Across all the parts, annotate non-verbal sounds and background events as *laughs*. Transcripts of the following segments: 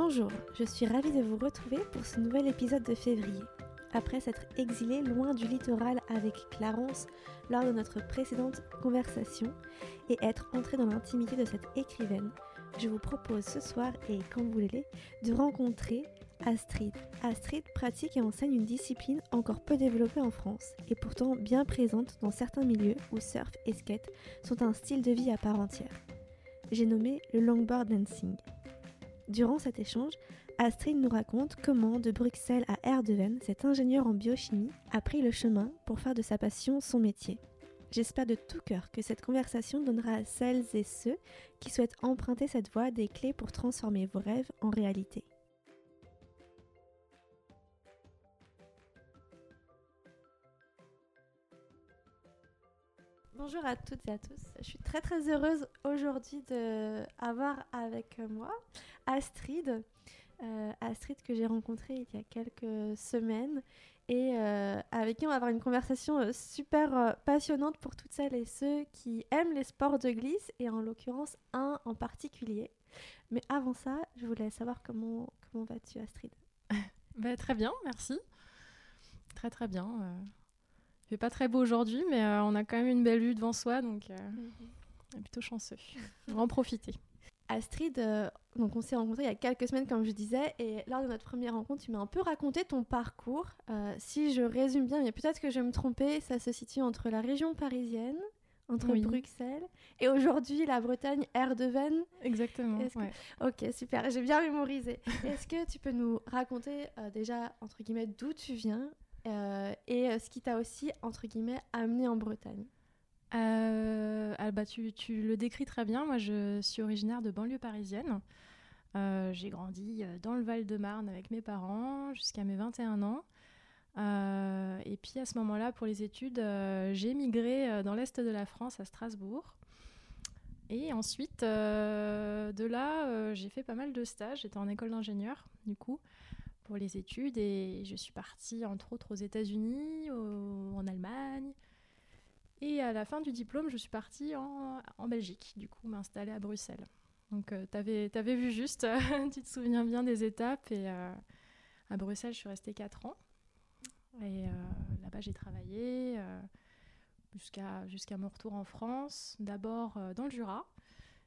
Bonjour, je suis ravie de vous retrouver pour ce nouvel épisode de février. Après s'être exilé loin du littoral avec Clarence lors de notre précédente conversation et être entré dans l'intimité de cette écrivaine, je vous propose ce soir et quand vous voulez de rencontrer Astrid. Astrid pratique et enseigne une discipline encore peu développée en France et pourtant bien présente dans certains milieux où surf et skate sont un style de vie à part entière. J'ai nommé le longboard dancing. Durant cet échange, Astrid nous raconte comment, de Bruxelles à Erdeven, cet ingénieur en biochimie a pris le chemin pour faire de sa passion son métier. J'espère de tout cœur que cette conversation donnera à celles et ceux qui souhaitent emprunter cette voie des clés pour transformer vos rêves en réalité. Bonjour à toutes et à tous. Je suis très très heureuse aujourd'hui d'avoir avec moi Astrid. Euh, Astrid que j'ai rencontrée il y a quelques semaines et euh, avec qui on va avoir une conversation euh, super passionnante pour toutes celles et ceux qui aiment les sports de glisse et en l'occurrence un en particulier. Mais avant ça, je voulais savoir comment, comment vas-tu Astrid? *laughs* Bah, Très bien, merci. Très très bien. Il fait pas très beau aujourd'hui, mais on a quand même une belle vue devant soi, donc mhm. on est plutôt chanceux. On va en profiter. Astrid, euh, donc on s'est rencontrés il y a quelques semaines, comme je disais, et lors de notre première rencontre, tu m'as un peu raconté ton parcours. Euh, si je résume bien, mais peut-être que je vais me tromper, ça se situe entre la région parisienne, entre Bruxelles, et aujourd'hui la Bretagne, Erdeven. Exactement. Ok, super, j'ai bien mémorisé. Est-ce que tu peux nous raconter euh, déjà, entre guillemets, d'où tu viens et ce qui t'a aussi, entre guillemets, amené en Bretagne euh, ah bah tu, le décris très bien. Moi, je suis originaire de banlieue parisienne. Euh, j'ai grandi euh, dans le Val-de-Marne avec mes parents jusqu'à mes 21 ans. et puis à ce moment-là, pour les études, j'ai migré dans l'est de la France, à Strasbourg. Et ensuite, de là, j'ai fait pas mal de stages. J'étais en école d'ingénieur, du coup, pour les études. Et je suis partie, entre autres, aux États-Unis, en Allemagne, et à la fin du diplôme, je suis partie en, Belgique, du coup, m'installer à Bruxelles. Donc, euh, tu avais, vu juste, *laughs* tu te souviens bien des étapes. Et euh, à Bruxelles, je suis restée 4 ans. Et euh, là-bas, j'ai travaillé jusqu'à jusqu'à mon retour en France, d'abord dans le Jura.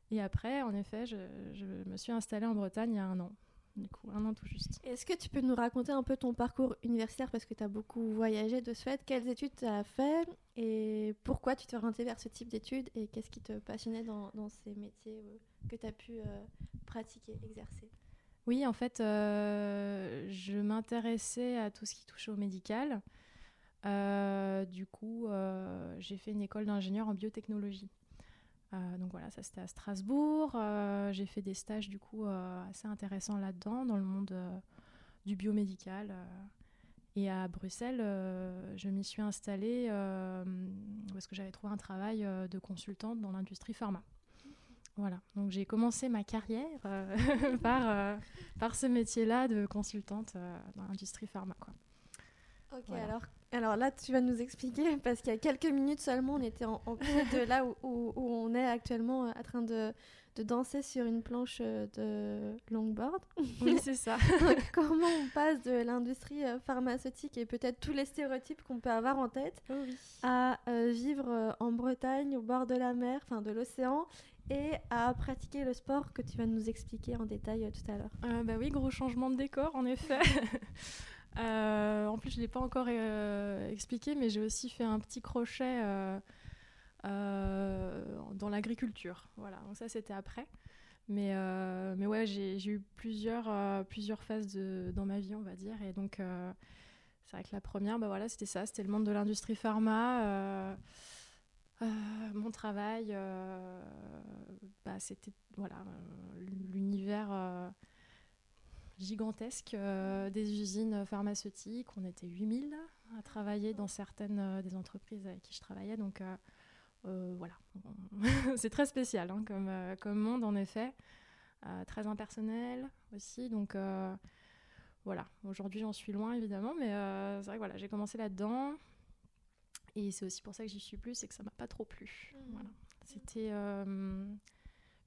Et après, en effet, je, je, me suis installée en Bretagne il y a un an du coup, un an tout juste. Est-ce que tu peux nous raconter un peu ton parcours universitaire parce que tu as beaucoup voyagé de ce fait? Quelles études tu as fait? Et pourquoi tu t'es orienté vers ce type d'études? Et qu'est-ce qui te passionnait dans, ces métiers euh, que tu as pu euh, pratiquer, exercer? Oui, en fait, euh, je m'intéressais à tout ce qui touchait au médical. du coup, j'ai fait une école d'ingénieur en biotechnologie. Euh, donc voilà, ça c'était à Strasbourg. Euh, j'ai fait des stages du coup euh, assez intéressants là-dedans, dans le monde du biomédical. Et à Bruxelles, je m'y suis installée parce que j'avais trouvé un travail de consultante dans l'industrie pharma. Voilà, donc j'ai commencé ma carrière *laughs* par, par ce métier-là de consultante dans l'industrie pharma. Quoi. Ok, alors, alors là, tu vas nous expliquer, *laughs* parce qu'il y a quelques minutes seulement, on était en, en de là où, où, on est actuellement euh, en train de, de, danser sur une planche euh, de longboard. Oui, c'est ça. *laughs* comment on passe de l'industrie euh, pharmaceutique et peut-être tous les stéréotypes qu'on peut avoir en tête oh à vivre en Bretagne, au bord de la mer, enfin de l'océan, et à pratiquer le sport que tu vas nous expliquer en détail tout à l'heure. bah oui, gros changement de décor, en effet. *laughs* Euh, en plus, je ne l'ai pas encore euh, expliqué, mais j'ai aussi fait un petit crochet euh, dans l'agriculture. Voilà, donc ça, c'était après. Mais, mais ouais, j'ai eu plusieurs, plusieurs phases dans ma vie, on va dire. Et donc, c'est vrai que la première, bah voilà, c'était ça, c'était le monde de l'industrie pharma. mon travail, bah, c'était voilà, l'univers gigantesque euh, des usines pharmaceutiques. On était 8000 à travailler dans certaines euh, des entreprises avec qui je travaillais. Donc euh, voilà, *laughs* c'est très spécial hein, comme, comme monde en effet. très impersonnel aussi. Donc voilà, aujourd'hui j'en suis loin évidemment, mais c'est vrai que voilà, j'ai commencé là-dedans. Et c'est aussi pour ça que j'y suis plus, c'est que ça m'a pas trop plu. Mmh. Voilà. C'était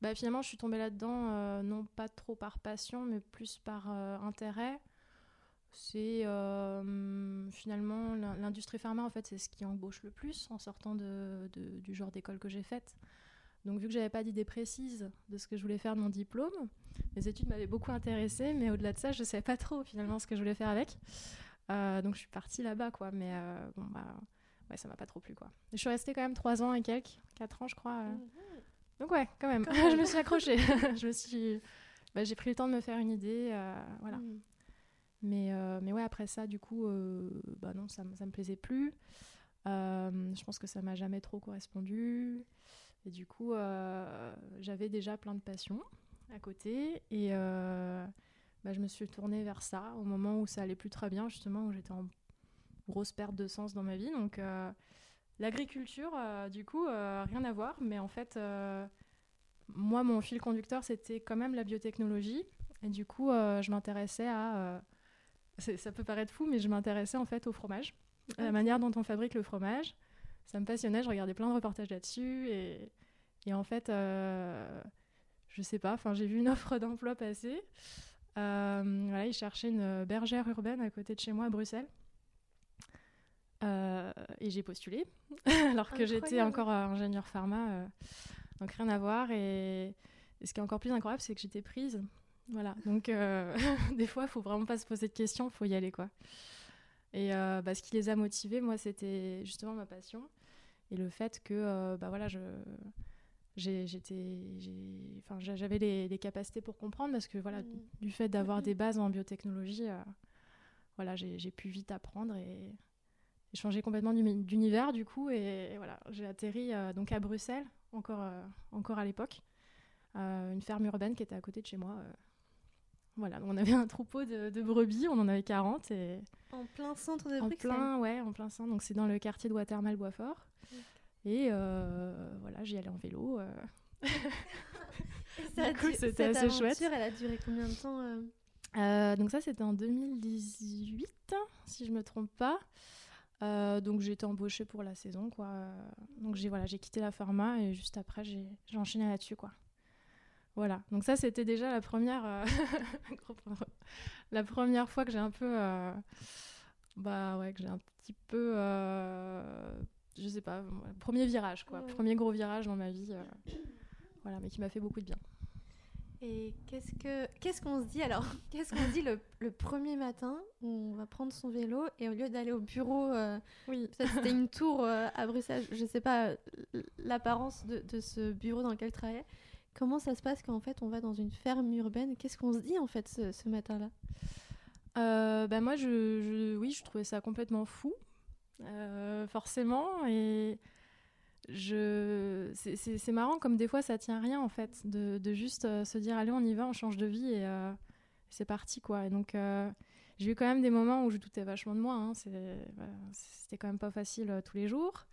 bah, finalement, je suis tombée là-dedans, non pas trop par passion, mais plus par intérêt. C'est finalement l'industrie pharma, en fait, c'est ce qui embauche le plus en sortant de, du genre d'école que j'ai faite. Donc, vu que j'avais pas d'idée précise de ce que je voulais faire de mon diplôme, mes études m'avaient beaucoup intéressée, mais au-delà de ça, je savais pas trop finalement ce que je voulais faire avec. Euh, donc, je suis partie là-bas, quoi. Mais euh, bon, bah, ouais, ça m'a pas trop plu, quoi. je suis restée quand même trois ans et quelques, quatre ans, je crois. Euh. Donc, ouais, quand même. *laughs* je me suis accrochée. *laughs* je me suis. Bah, j'ai pris le temps de me faire une idée, voilà. Mhm. Mais, mais ouais, après ça, du coup, bah non, ça, ça me plaisait plus. je pense que ça m'a jamais trop correspondu. Et du coup, euh, j'avais déjà plein de passions à côté. Et euh, bah, je me suis tournée vers ça au moment où ça allait plus très bien, justement, où j'étais en grosse perte de sens dans ma vie. Donc, euh, l'agriculture, du coup, rien à voir. Mais en fait, moi, mon fil conducteur, c'était quand même la biotechnologie. Et du coup, je m'intéressais à. ça peut paraître fou, mais je m'intéressais en fait au fromage, à la manière dont on fabrique le fromage ça me passionnait. Je regardais plein de reportages là-dessus. Et, et, en fait, euh, je sais pas, j'ai vu une *laughs* offre d'emploi passer. Euh, voilà, ils cherchaient une bergère urbaine à côté de chez moi à Bruxelles. Euh, et j'ai postulé, *laughs* alors que j'étais encore ingénieur pharma. donc rien à voir. Et, ce qui est encore plus incroyable, c'est que j'étais prise. Voilà, donc *laughs* des fois, il faut vraiment pas se poser de questions, il faut y aller, quoi. Et bah, ce qui les a motivés, moi, c'était justement ma passion et le fait que euh, bah voilà je j'étais enfin j'avais les, capacités pour comprendre parce que voilà mm. du fait d'avoir des bases en biotechnologie euh, voilà j'ai pu vite apprendre et, changer complètement d'univers du coup et, voilà j'ai atterri euh, donc à Bruxelles encore encore à l'époque une ferme urbaine qui était à côté de chez moi voilà, on avait un troupeau de, brebis, on en avait 40 et en plein centre de Bruxelles. En plein, ouais, en plein centre. Donc c'est dans le quartier de Watermal Boisfort. Et euh, voilà, j'y allais en vélo. Euh. *laughs* ça c'était assez chouette. Elle a duré combien de temps euh? Donc ça, c'était en 2018, si je me trompe pas. Donc j'ai été embauchée pour la saison, quoi. Donc j'ai voilà, j'ai quitté la pharma et juste après j'ai enchaîné là-dessus, quoi. Voilà, donc ça c'était déjà la première, euh, *laughs* la première fois que j'ai un peu, euh, bah ouais, que j'ai un petit peu, euh, je sais pas, premier virage quoi, premier gros virage dans ma vie, voilà, mais qui m'a fait beaucoup de bien. Et qu'est-ce que qu'est-ce qu'on se dit alors? *laughs* Qu'est-ce qu'on dit le, le, premier matin où on va prendre son vélo et au lieu d'aller au bureau, oui, c'était une *laughs* tour à Bruxelles, je sais pas l'apparence de, de, ce bureau dans lequel je travaillais. Comment ça se passe quand en fait on va dans une ferme urbaine? Qu'est-ce qu'on se dit en fait ce, matin-là? Euh, bah moi, je, oui, je trouvais ça complètement fou, euh, forcément. Et je, c'est marrant comme des fois ça tient à rien en fait, de, juste euh, se dire allez on y va, on change de vie et euh, c'est parti quoi. Et donc j'ai eu quand même des moments où je doutais vachement de moi. Hein, C'était quand même pas facile tous les jours.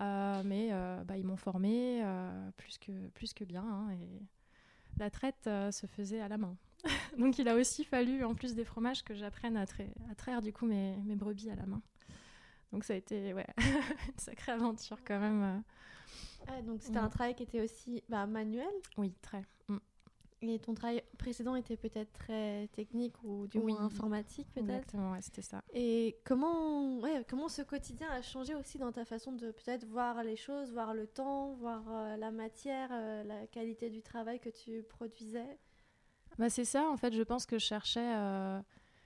Euh, mais euh, bah, ils m'ont formé euh, plus, que, bien. Hein, et la traite se faisait à la main. *laughs* Donc il a aussi fallu, en plus des fromages, que j'apprenne à, traire du coup mes, brebis à la main. Donc ça a été ouais, *laughs* une sacrée aventure quand même. Ah, donc c'était un travail qui était aussi bah, manuel? Oui, très. Mm. Et ton travail précédent était peut-être très technique ou du moins informatique peut-être? Exactement, ouais, c'était ça. Et comment, ouais, comment ce quotidien a changé aussi dans ta façon de peut-être voir les choses, voir le temps, voir euh, la matière, euh, la qualité du travail que tu produisais? Bah, C'est ça, en fait, je pense que je cherchais, euh,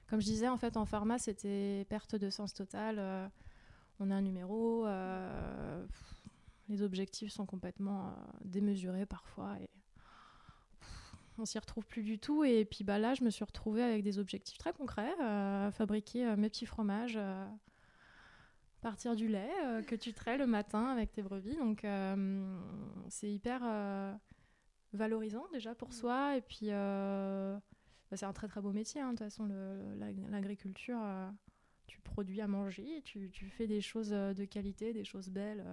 comme je disais, en fait, en pharma, c'était perte de sens total. On a un numéro, les objectifs sont complètement démesurés parfois. Et on s'y retrouve plus du tout. Et puis bah, là, je me suis retrouvée avec des objectifs très concrets, euh, fabriquer euh, mes petits fromages, euh, partir du lait que tu traites le matin avec tes brebis. Donc c'est hyper valorisant déjà pour soi. Et puis bah, c'est un très très beau métier. Hein. De toute façon, l'agriculture, tu produis à manger, tu, tu, fais des choses de qualité, des choses belles.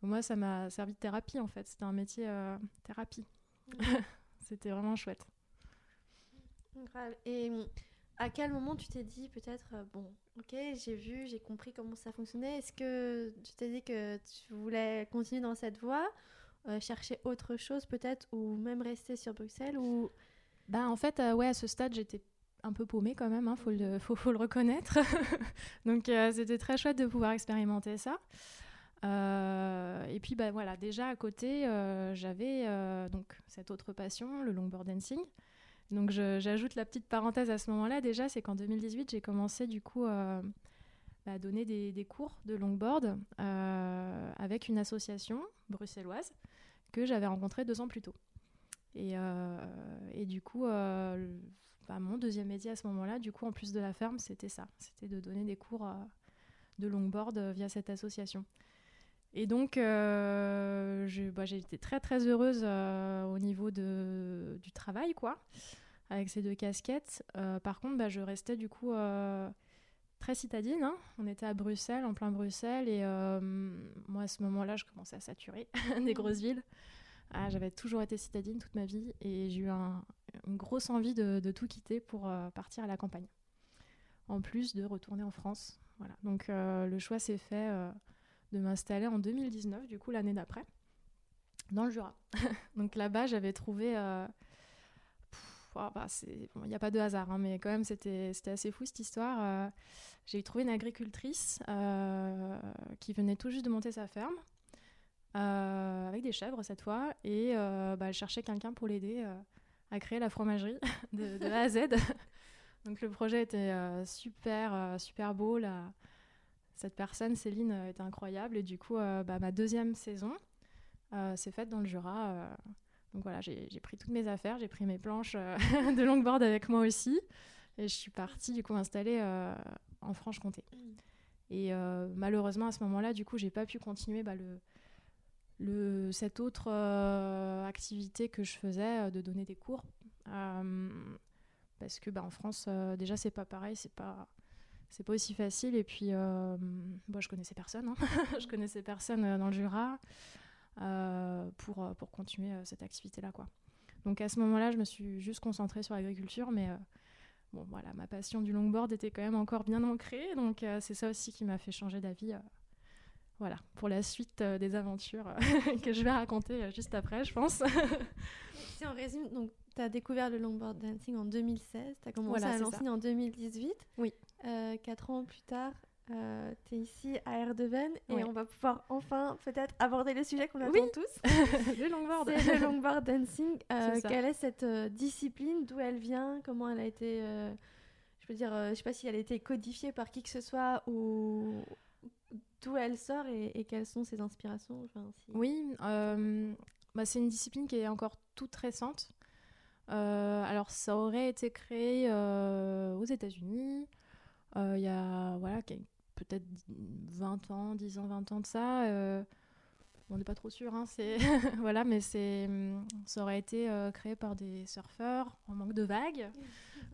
Moi, ça m'a servi de thérapie en fait. C'était un métier thérapie. *laughs* C'était vraiment chouette. Et à quel moment tu t'es dit peut-être, euh, bon, ok, j'ai vu, j'ai compris comment ça fonctionnait. Est-ce que tu t'es dit que tu voulais continuer dans cette voie chercher autre chose peut-être ou même rester sur Bruxelles ou bah, en fait, ouais, à ce stade, j'étais un peu paumée quand même, il hein, faut, le, faut, le reconnaître. *laughs* Donc c'était très chouette de pouvoir expérimenter ça. et puis bah, voilà, déjà à côté, j'avais donc cette autre passion, le longboard dancing. Donc j'ajoute la petite parenthèse à ce moment-là déjà, c'est qu'en 2018 j'ai commencé du coup bah, à donner des, des, cours de longboard avec une association bruxelloise que j'avais rencontrée deux ans plus tôt. Et, et du coup, bah, mon deuxième métier à ce moment-là, du coup, en plus de la ferme, c'était ça. C'était de donner des cours euh, de longboard euh, via cette association. Et donc, euh, bah, j'ai été très très heureuse au niveau de, du travail, quoi, avec ces deux casquettes. par contre, bah, je restais du coup très citadine. Hein. On était à Bruxelles, en plein Bruxelles, et moi à ce moment-là, je commençais à saturer *laughs* des grosses villes. Ah, j'avais toujours été citadine toute ma vie et j'ai eu une grosse envie de, tout quitter pour euh, partir à la campagne. En plus de retourner en France. Voilà. Donc euh, le choix s'est fait euh, de m'installer en 2019, du coup l'année d'après, dans le Jura. *laughs* Donc là-bas, j'avais trouvé... Oh, bah, il n'y a pas de hasard, hein, mais quand même, c'était assez fou cette histoire. j'ai trouvé une agricultrice qui venait tout juste de monter sa ferme avec des chèvres cette fois, et bah, elle cherchait quelqu'un pour l'aider à créer la fromagerie *laughs* de, A à Z. *laughs* Donc le projet était super, super beau. Là. Cette personne, Céline, était incroyable, et du coup, bah, ma deuxième saison s'est faite dans le Jura. donc voilà, j'ai pris toutes mes affaires, j'ai pris mes planches *laughs* de longboard avec moi aussi, et je suis partie du coup m'installer en Franche-Comté. Mm. Et malheureusement, à ce moment-là, du coup, j'ai pas pu continuer bah, le, cette autre euh, activité que je faisais, euh, de donner des cours. Euh, parce que bah, en France, déjà, c'est pas pareil, c'est pas, pas aussi facile. Et puis, bah, je connaissais personne. Hein. *laughs* je connaissais personne dans le Jura pour, pour continuer cette activité-là. Donc à ce moment-là, je me suis juste concentrée sur l'agriculture, mais bon, voilà, ma passion du longboard était quand même encore bien ancrée. Donc c'est ça aussi qui m'a fait changer d'avis voilà, pour la suite euh, des aventures euh, *laughs* que je vais raconter euh, juste après, je pense. *laughs* si on résume, donc tu as découvert le longboard dancing en 2016, tu as commencé à l'enseigner en 2018. Oui. quatre ans plus tard, tu es ici à Erdeven et on va pouvoir enfin peut-être aborder le sujet qu'on attend tous. *laughs* le longboard. Le longboard dancing. quelle est cette discipline? D'où elle vient? Comment elle a été je veux dire, je sais pas si elle a été codifiée par qui que ce soit ou, d'où elle sort et, quelles sont ses inspirations Oui, euh, bah, c'est une discipline qui est encore toute récente. Euh, alors, ça aurait été créé euh, aux États-Unis il y a voilà, peut-être 20 ans, 10 ans, 20 ans de ça. on n'est pas trop sûr, hein, *laughs* voilà, mais ça aurait été créé par des surfeurs en manque de vagues.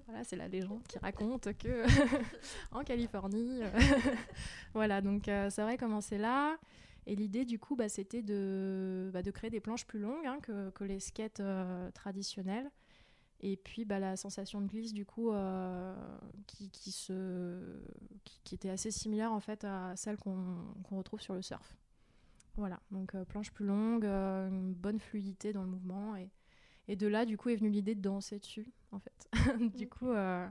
Voilà, c'est la légende qui raconte que *laughs* en Californie, euh, *laughs* voilà, donc euh, ça aurait commencé là. Et l'idée, du coup, bah, c'était de, bah, de créer des planches plus longues hein, que, que, les skates euh, traditionnels. Et puis, bah, la sensation de glisse, du coup, qui, qui, se, qui, était assez similaire, en fait, à celle qu'on retrouve sur le surf. Voilà, donc planche plus longue, une bonne fluidité dans le mouvement. Et, et de là, du coup, est venue l'idée de danser dessus, en fait. *laughs* du coup, euh,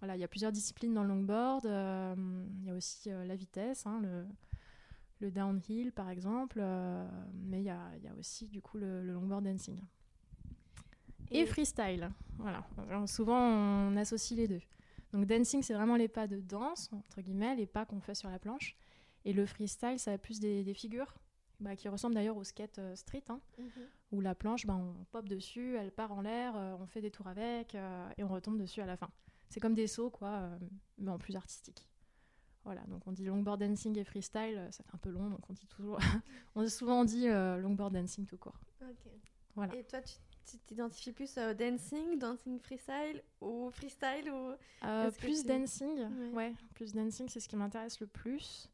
voilà, il y a plusieurs disciplines dans le longboard. Euh, il y a aussi euh, la vitesse, hein, le, le, downhill, par exemple. mais il y a, y a, aussi, du coup, le, longboard dancing. Et, freestyle. Voilà. souvent, on associe les deux. Donc, dancing, c'est vraiment les pas de danse, entre guillemets, les pas qu'on fait sur la planche. Et le freestyle, ça a plus des, des figures bah, qui ressemble d'ailleurs au skate euh, street, hein, mhm. où la planche, bah, on pop dessus, elle part en l'air, euh, on fait des tours avec, euh, et on retombe dessus à la fin. C'est comme des sauts, quoi, mais en plus artistique. Voilà, donc on dit longboard dancing et freestyle, ça fait un peu long, donc on dit toujours, *laughs* on souvent dit longboard dancing tout court. Voilà. Et toi, tu t'identifies plus au dancing, dancing freestyle ou freestyle ou plus dancing, ouais, plus dancing, c'est ce qui m'intéresse le plus.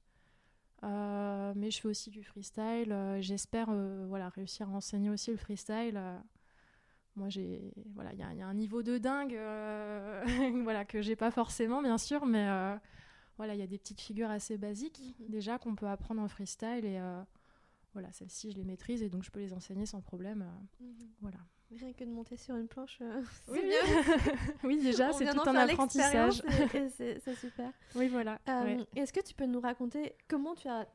Euh, mais je fais aussi du freestyle. Euh, j'espère euh, voilà, réussir à enseigner aussi le freestyle. moi, j'ai voilà, il y, y, a un niveau de dingue *laughs* voilà, que j'ai pas forcément, bien sûr, mais voilà, il y a des petites figures assez basiques mhm. déjà qu'on peut apprendre en freestyle. Et voilà, celles-ci, je les maîtrise et donc je peux les enseigner sans problème. Mhm. Voilà. Rien que de monter sur une planche, *laughs* c'est oui, bien. *laughs* oui, déjà, c'est tout un apprentissage. *laughs* C'est super. Oui, voilà. Est-ce que tu peux nous raconter comment tu as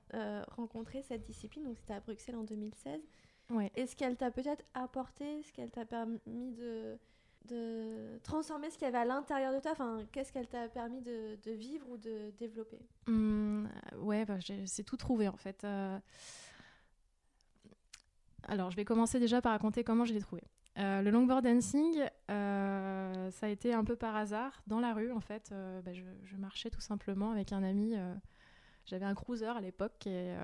rencontré cette discipline? Donc, c'était à Bruxelles en 2016. Ouais. Est-ce qu'elle t'a peut-être apporté, est-ce qu'elle t'a permis de de transformer ce qu'il y avait à l'intérieur de toi? Enfin, Qu'est-ce qu'elle t'a permis de, de, vivre ou de développer? Mmh, Ouais, bah, c'est tout trouvé en fait. Euh. Alors, je vais commencer déjà par raconter comment je l'ai trouvé. Euh, le longboard dancing, euh, ça a été un peu par hasard dans la rue en fait. Bah, je, marchais tout simplement avec un ami. j'avais un cruiser à l'époque et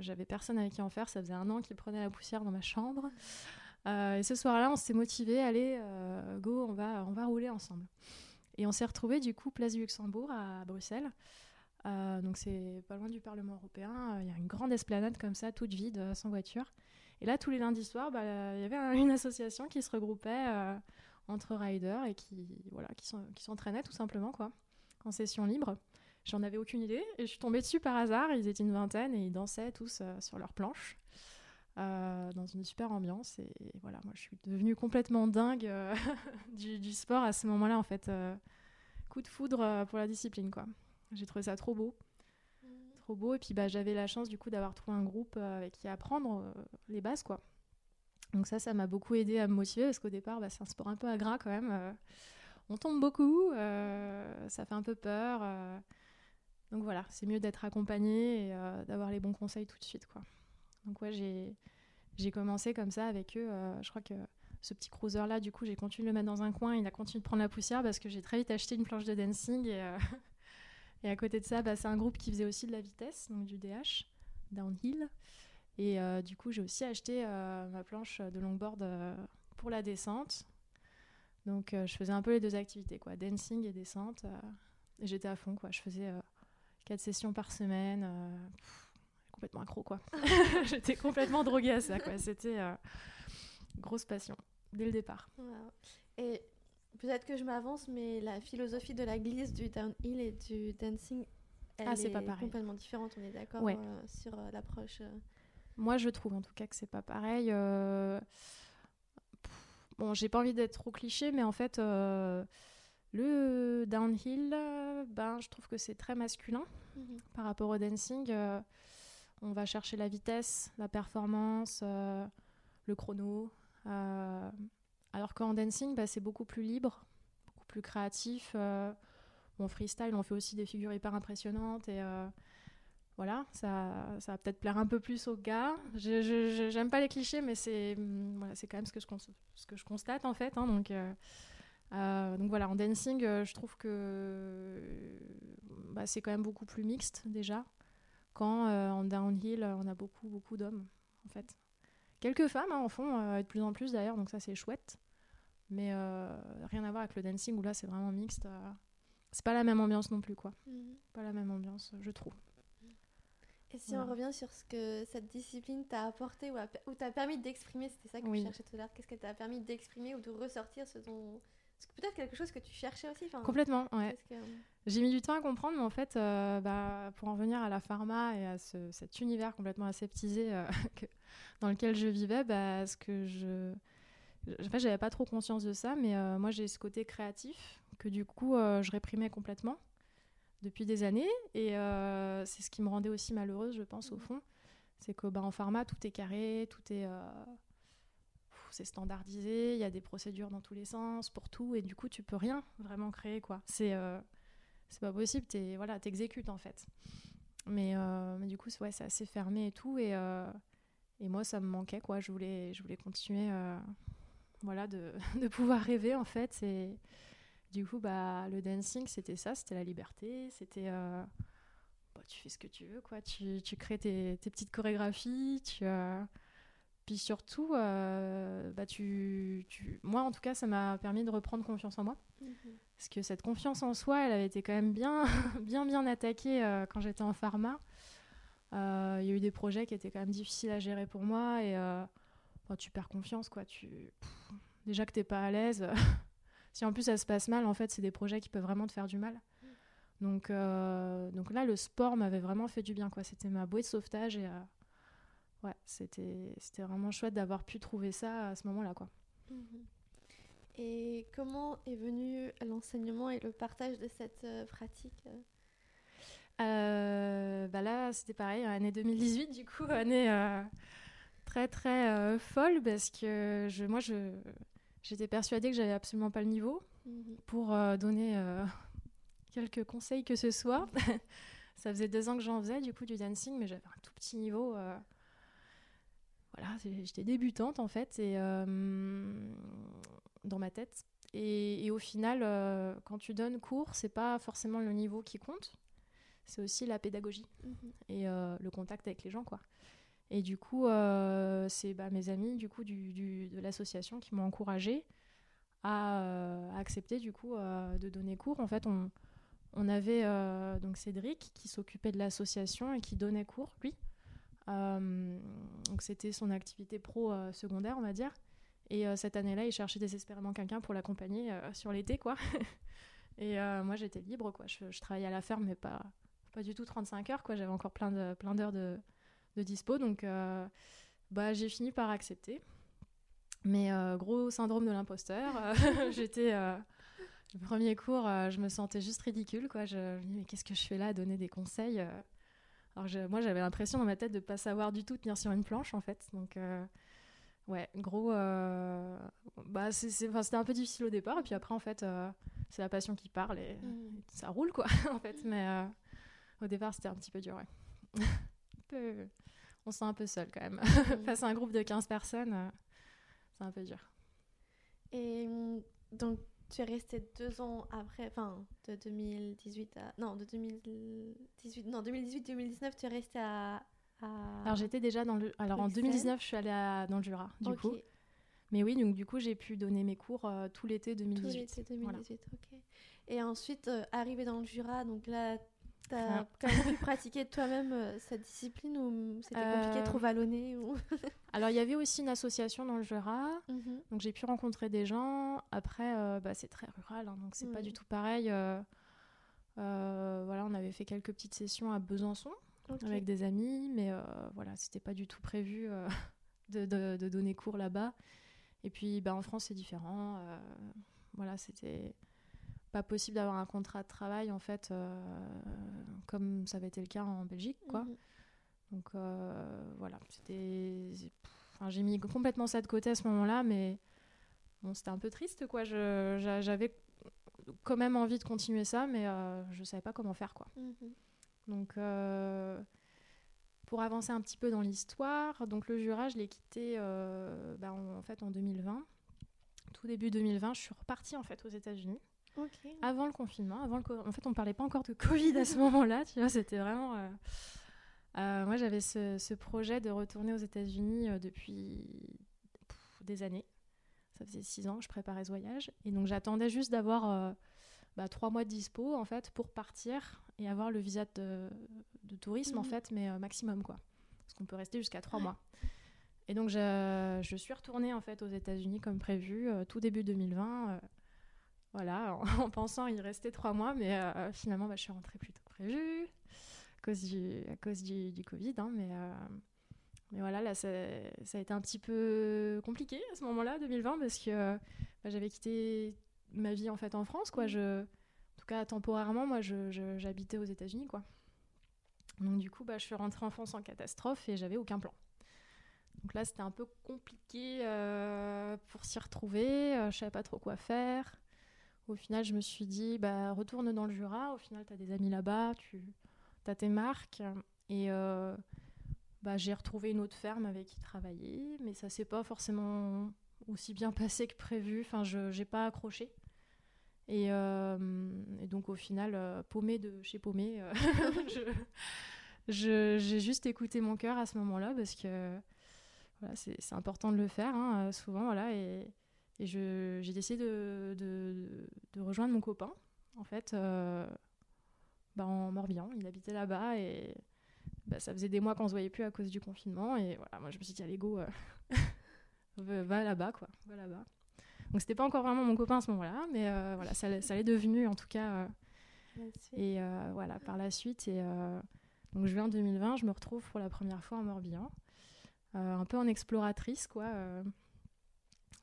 j'avais personne avec qui en faire. Ça faisait un an qu'il prenait la poussière dans ma chambre. Euh, et ce soir-là, on s'est motivé, allez, euh, go, on va, on va rouler ensemble. Et on s'est retrouvé du coup place du Luxembourg à Bruxelles. Euh, donc c'est pas loin du Parlement européen. Il y a une grande esplanade comme ça, toute vide, sans voiture. Et là, tous les lundis soirs, bah, il y avait une association qui se regroupait entre riders et qui, voilà, qui s'entraînait tout simplement quoi, en session libre. J'en avais aucune idée et je suis tombée dessus par hasard. Ils étaient une vingtaine et ils dansaient tous sur leurs planches. Euh, dans une super ambiance. Et, voilà, moi je suis devenue complètement dingue euh, *laughs* du, sport à ce moment-là, en fait. Euh, coup de foudre pour la discipline, quoi. J'ai trouvé ça trop beau. Beau. Et puis bah, j'avais la chance du coup d'avoir trouvé un groupe avec qui apprendre les bases, quoi. Donc ça, ça m'a beaucoup aidé à me motiver parce qu'au départ, bah, c'est un sport un peu à gras quand même. on tombe beaucoup, ça fait un peu peur. donc voilà, c'est mieux d'être accompagné et d'avoir les bons conseils tout de suite, quoi. Donc ouais, j'ai, commencé comme ça avec eux. Euh, je crois que ce petit cruiser là, du coup, j'ai continué de le mettre dans un coin. Il a continué de prendre la poussière parce que j'ai très vite acheté une planche de dancing. Et, euh, et à côté de ça, bah, c'est un groupe qui faisait aussi de la vitesse, donc du DH, downhill. Et euh, du coup, j'ai aussi acheté ma planche de longboard pour la descente. Donc je faisais un peu les deux activités, quoi, dancing et descente. et j'étais à fond, quoi. Je faisais quatre sessions par semaine complètement accro, quoi. *laughs* J'étais complètement droguée à ça, quoi. C'était euh, grosse passion dès le départ. Peut-être que je m'avance, mais la philosophie de la glisse, du downhill et du dancing, elle ah, est, pas complètement différente. On est d'accord euh, sur euh, l'approche. Moi, je trouve en tout cas que c'est pas pareil. Bon, j'ai pas envie d'être trop cliché, mais en fait, le downhill, ben, je trouve que c'est très masculin mhm. par rapport au dancing on va chercher la vitesse, la performance, euh, le chrono. Euh, alors qu'en dancing, bah, c'est beaucoup plus libre, beaucoup plus créatif. Euh, mon freestyle, on fait aussi des figures hyper impressionnantes et voilà, ça, ça va peut-être plaire un peu plus aux gars. Je, j'aime pas les clichés, mais c'est mm, voilà, c'est quand même ce que je, je constate en fait. Hein, donc, donc voilà, en dancing, je trouve que bah, c'est quand même beaucoup plus mixte déjà quand euh, en downhill, on a beaucoup, beaucoup d'hommes, en fait. Quelques femmes hein, en font, euh, de plus en plus d'ailleurs, donc ça c'est chouette. Mais euh, rien à voir avec le dancing où là c'est vraiment mixte. c'est pas la même ambiance non plus, quoi. Mhm. Pas la même ambiance, je trouve. Et si on revient sur ce que cette discipline t'a apporté ou, t'a permis d'exprimer, c'était ça que oui. tu cherchais tout à l'heure, qu'est-ce qu'elle t'a permis d'exprimer ou de ressortir ce dont, peut-être quelque chose que tu cherchais aussi. Complètement, ouais. J'ai mis du temps à comprendre, mais en fait, euh, bah, pour en venir à la pharma et à cet univers complètement aseptisé euh, *laughs* dans lequel je vivais, bah, ce que je. En fait, j'avais pas trop conscience de ça, mais euh, moi j'ai ce côté créatif que du coup je réprimais complètement depuis des années, et c'est ce qui me rendait aussi malheureuse, je pense, au mmh. fond. C'est que bah, en pharma, tout est carré, tout est c'est standardisé, il y a des procédures dans tous les sens pour tout, et du coup, tu peux rien vraiment créer, quoi. C'est euh, pas possible, tu voilà, t'exécutes en fait. Mais, euh, mais du coup, c'est assez fermé et tout, et, euh, et moi, ça me manquait, quoi. Je voulais, je voulais continuer, voilà, de, *laughs* de, pouvoir rêver en fait. Et du coup, bah, le dancing, c'était ça, c'était la liberté, c'était. Bah, tu fais ce que tu veux, quoi. Tu, tu crées tes, tes, petites chorégraphies, tu puis surtout, euh, bah tu, tu, moi en tout cas, ça m'a permis de reprendre confiance en moi. Mhm. Parce que cette confiance en soi, elle avait été quand même bien, *laughs* bien, bien attaquée euh, quand j'étais en pharma. Euh, il y a eu des projets qui étaient quand même difficiles à gérer pour moi et bah, tu perds confiance, quoi. Tu, déjà que t'es pas à l'aise. *laughs* si en plus ça se passe mal, en fait, c'est des projets qui peuvent vraiment te faire du mal. Mhm. Donc, donc là, le sport m'avait vraiment fait du bien, quoi. C'était ma bouée de sauvetage et ouais, c'était vraiment chouette d'avoir pu trouver ça à ce moment-là. quoi. Mhm. Et comment est venu l'enseignement et le partage de cette pratique bah Là, c'était pareil, année 2018, du coup, année très très folle parce que je, moi, je, j'étais persuadée que j'avais absolument pas le niveau mhm. pour donner quelques conseils que ce soit. *laughs* ça faisait deux ans que j'en faisais du coup du dancing, mais j'avais un tout petit niveau. Euh, voilà, j'étais débutante en fait, et euh, dans ma tête. Et, au final, euh, quand tu donnes cours, c'est pas forcément le niveau qui compte, c'est aussi la pédagogie mhm. et le contact avec les gens, quoi. Et du coup, c'est bah, mes amis du coup du, de l'association qui m'ont encouragée à, accepter du coup de donner cours. En fait, on, on avait euh, donc Cédric qui s'occupait de l'association et qui donnait cours, lui. Euh, donc c'était son activité pro euh, secondaire, on va dire. Et cette année-là, il cherchait désespérément quelqu'un pour l'accompagner sur l'été, quoi. *laughs* et moi, j'étais libre, quoi. Je, travaillais à la ferme, mais pas, pas du tout 35 heures, quoi. J'avais encore plein d'heures plein de, de dispo, donc bah, j'ai fini par accepter. Mais gros syndrome de l'imposteur. *laughs* J'étais le premier cours, euh, je me sentais juste ridicule. Quoi. Je, me disais, mais qu'est-ce que je fais là à donner des conseils euh Alors, moi, j'avais l'impression dans ma tête de ne pas savoir du tout tenir sur une planche, en fait. Donc, euh, ouais, gros. bah, c'était un peu difficile au départ. Et puis après, en fait, c'est la passion qui parle et, mmh. ça roule, quoi, *laughs* en fait. Mais au départ, c'était un petit peu dur, ouais. peu... On se sent un peu seul, quand même. Mmh. *laughs* Face à un groupe de 15 personnes, c'est un peu dur. Et donc, tu es resté deux ans après, enfin, de 2018 à. Non, de 2018. Non, 2018-2019, tu es resté à. Alors, j'étais déjà dans le. Alors, en 2019, je suis allée dans le Jura, du coup. Mais oui, donc du coup, j'ai pu donner mes cours euh, tout l'été 2018. Tout l'été 2018, ok. Et ensuite, euh, arrivé dans le Jura, donc là, tu as quand même pu pratiquer toi-même euh, cette discipline ou c'était compliqué, trop vallonné ou... *laughs* Alors, il y avait aussi une association dans le Jura, mhm. donc j'ai pu rencontrer des gens. Après, euh, bah, c'est très rural, hein, donc c'est pas du tout pareil. Euh, euh, voilà, on avait fait quelques petites sessions à Besançon avec des amis, mais voilà, c'était pas du tout prévu *laughs* de, de, donner cours là-bas. Et puis, bah, en France, c'est différent. voilà, c'était pas possible d'avoir un contrat de travail en fait, comme ça avait été le cas en Belgique, quoi. Mhm. Donc euh, voilà, c'était. Enfin, j'ai mis complètement ça de côté à ce moment-là, mais bon, c'était un peu triste, quoi. J'avais quand même envie de continuer ça, mais euh, je savais pas comment faire, quoi. Mhm. Donc, euh, pour avancer un petit peu dans l'histoire, donc le Jura, je l'ai quitté bah, en, fait en 2020. Tout début 2020, je suis repartie en fait aux États-Unis. Avant le confinement, avant le en fait, on parlait pas encore de Covid à ce *laughs* moment-là, tu vois, c'était vraiment euh, moi, j'avais ce, projet de retourner aux États-Unis euh, depuis des années. Ça faisait six ans que je préparais ce voyage. Et donc, j'attendais juste d'avoir euh, bah, trois mois de dispo, en fait, pour partir et avoir le visa de, tourisme, en mhm. fait, mais maximum, quoi. Parce qu'on peut rester jusqu'à trois mois. Et donc, je, je, suis retournée, en fait, aux États-Unis comme prévu, tout début 2020. Voilà, *laughs* en, pensant y rester trois mois, mais finalement, bah, je suis rentrée plus tôt que prévu cause du, à cause du, du Covid. Hein, mais, euh, mais voilà, là, ça, ça, a été un petit peu compliqué à ce moment-là, 2020, parce que bah, j'avais quitté ma vie en fait en France. Quoi. Je, en tout cas, temporairement, moi, j'habitais aux États-Unis. quoi. Donc, du coup, bah, je suis rentrée en France en catastrophe et j'avais aucun plan. Donc là, c'était un peu compliqué euh, pour s'y retrouver. Euh, je savais pas trop quoi faire. Au final, je me suis dit, bah, retourne dans le Jura. Au final, tu as des amis là-bas. Tu, as tes marques. Et euh, bah, j'ai retrouvé une autre ferme avec qui travailler, mais ça s'est pas forcément aussi bien passé que prévu. Enfin, je n'ai pas accroché. Et, euh, et, donc au final, euh, paumé de chez paumé, *laughs* j'ai juste écouté mon cœur à ce moment-là parce que voilà, c'est important de le faire hein, souvent. Voilà, et, et j'ai décidé de, de, de, rejoindre mon copain. En fait, bah, en Morbihan. Il habitait là-bas et bah, ça faisait des mois qu'on se voyait plus à cause du confinement. Et voilà, moi je me suis dit, allez, go, euh, *laughs* va là-bas, quoi, va là-bas. Donc c'était pas encore vraiment mon copain à ce moment-là, mais euh, voilà, ça, ça l'est devenu en tout cas. Euh, et voilà, par la suite. Et donc juin 2020, je me retrouve pour la première fois en Morbihan. un peu en exploratrice, quoi.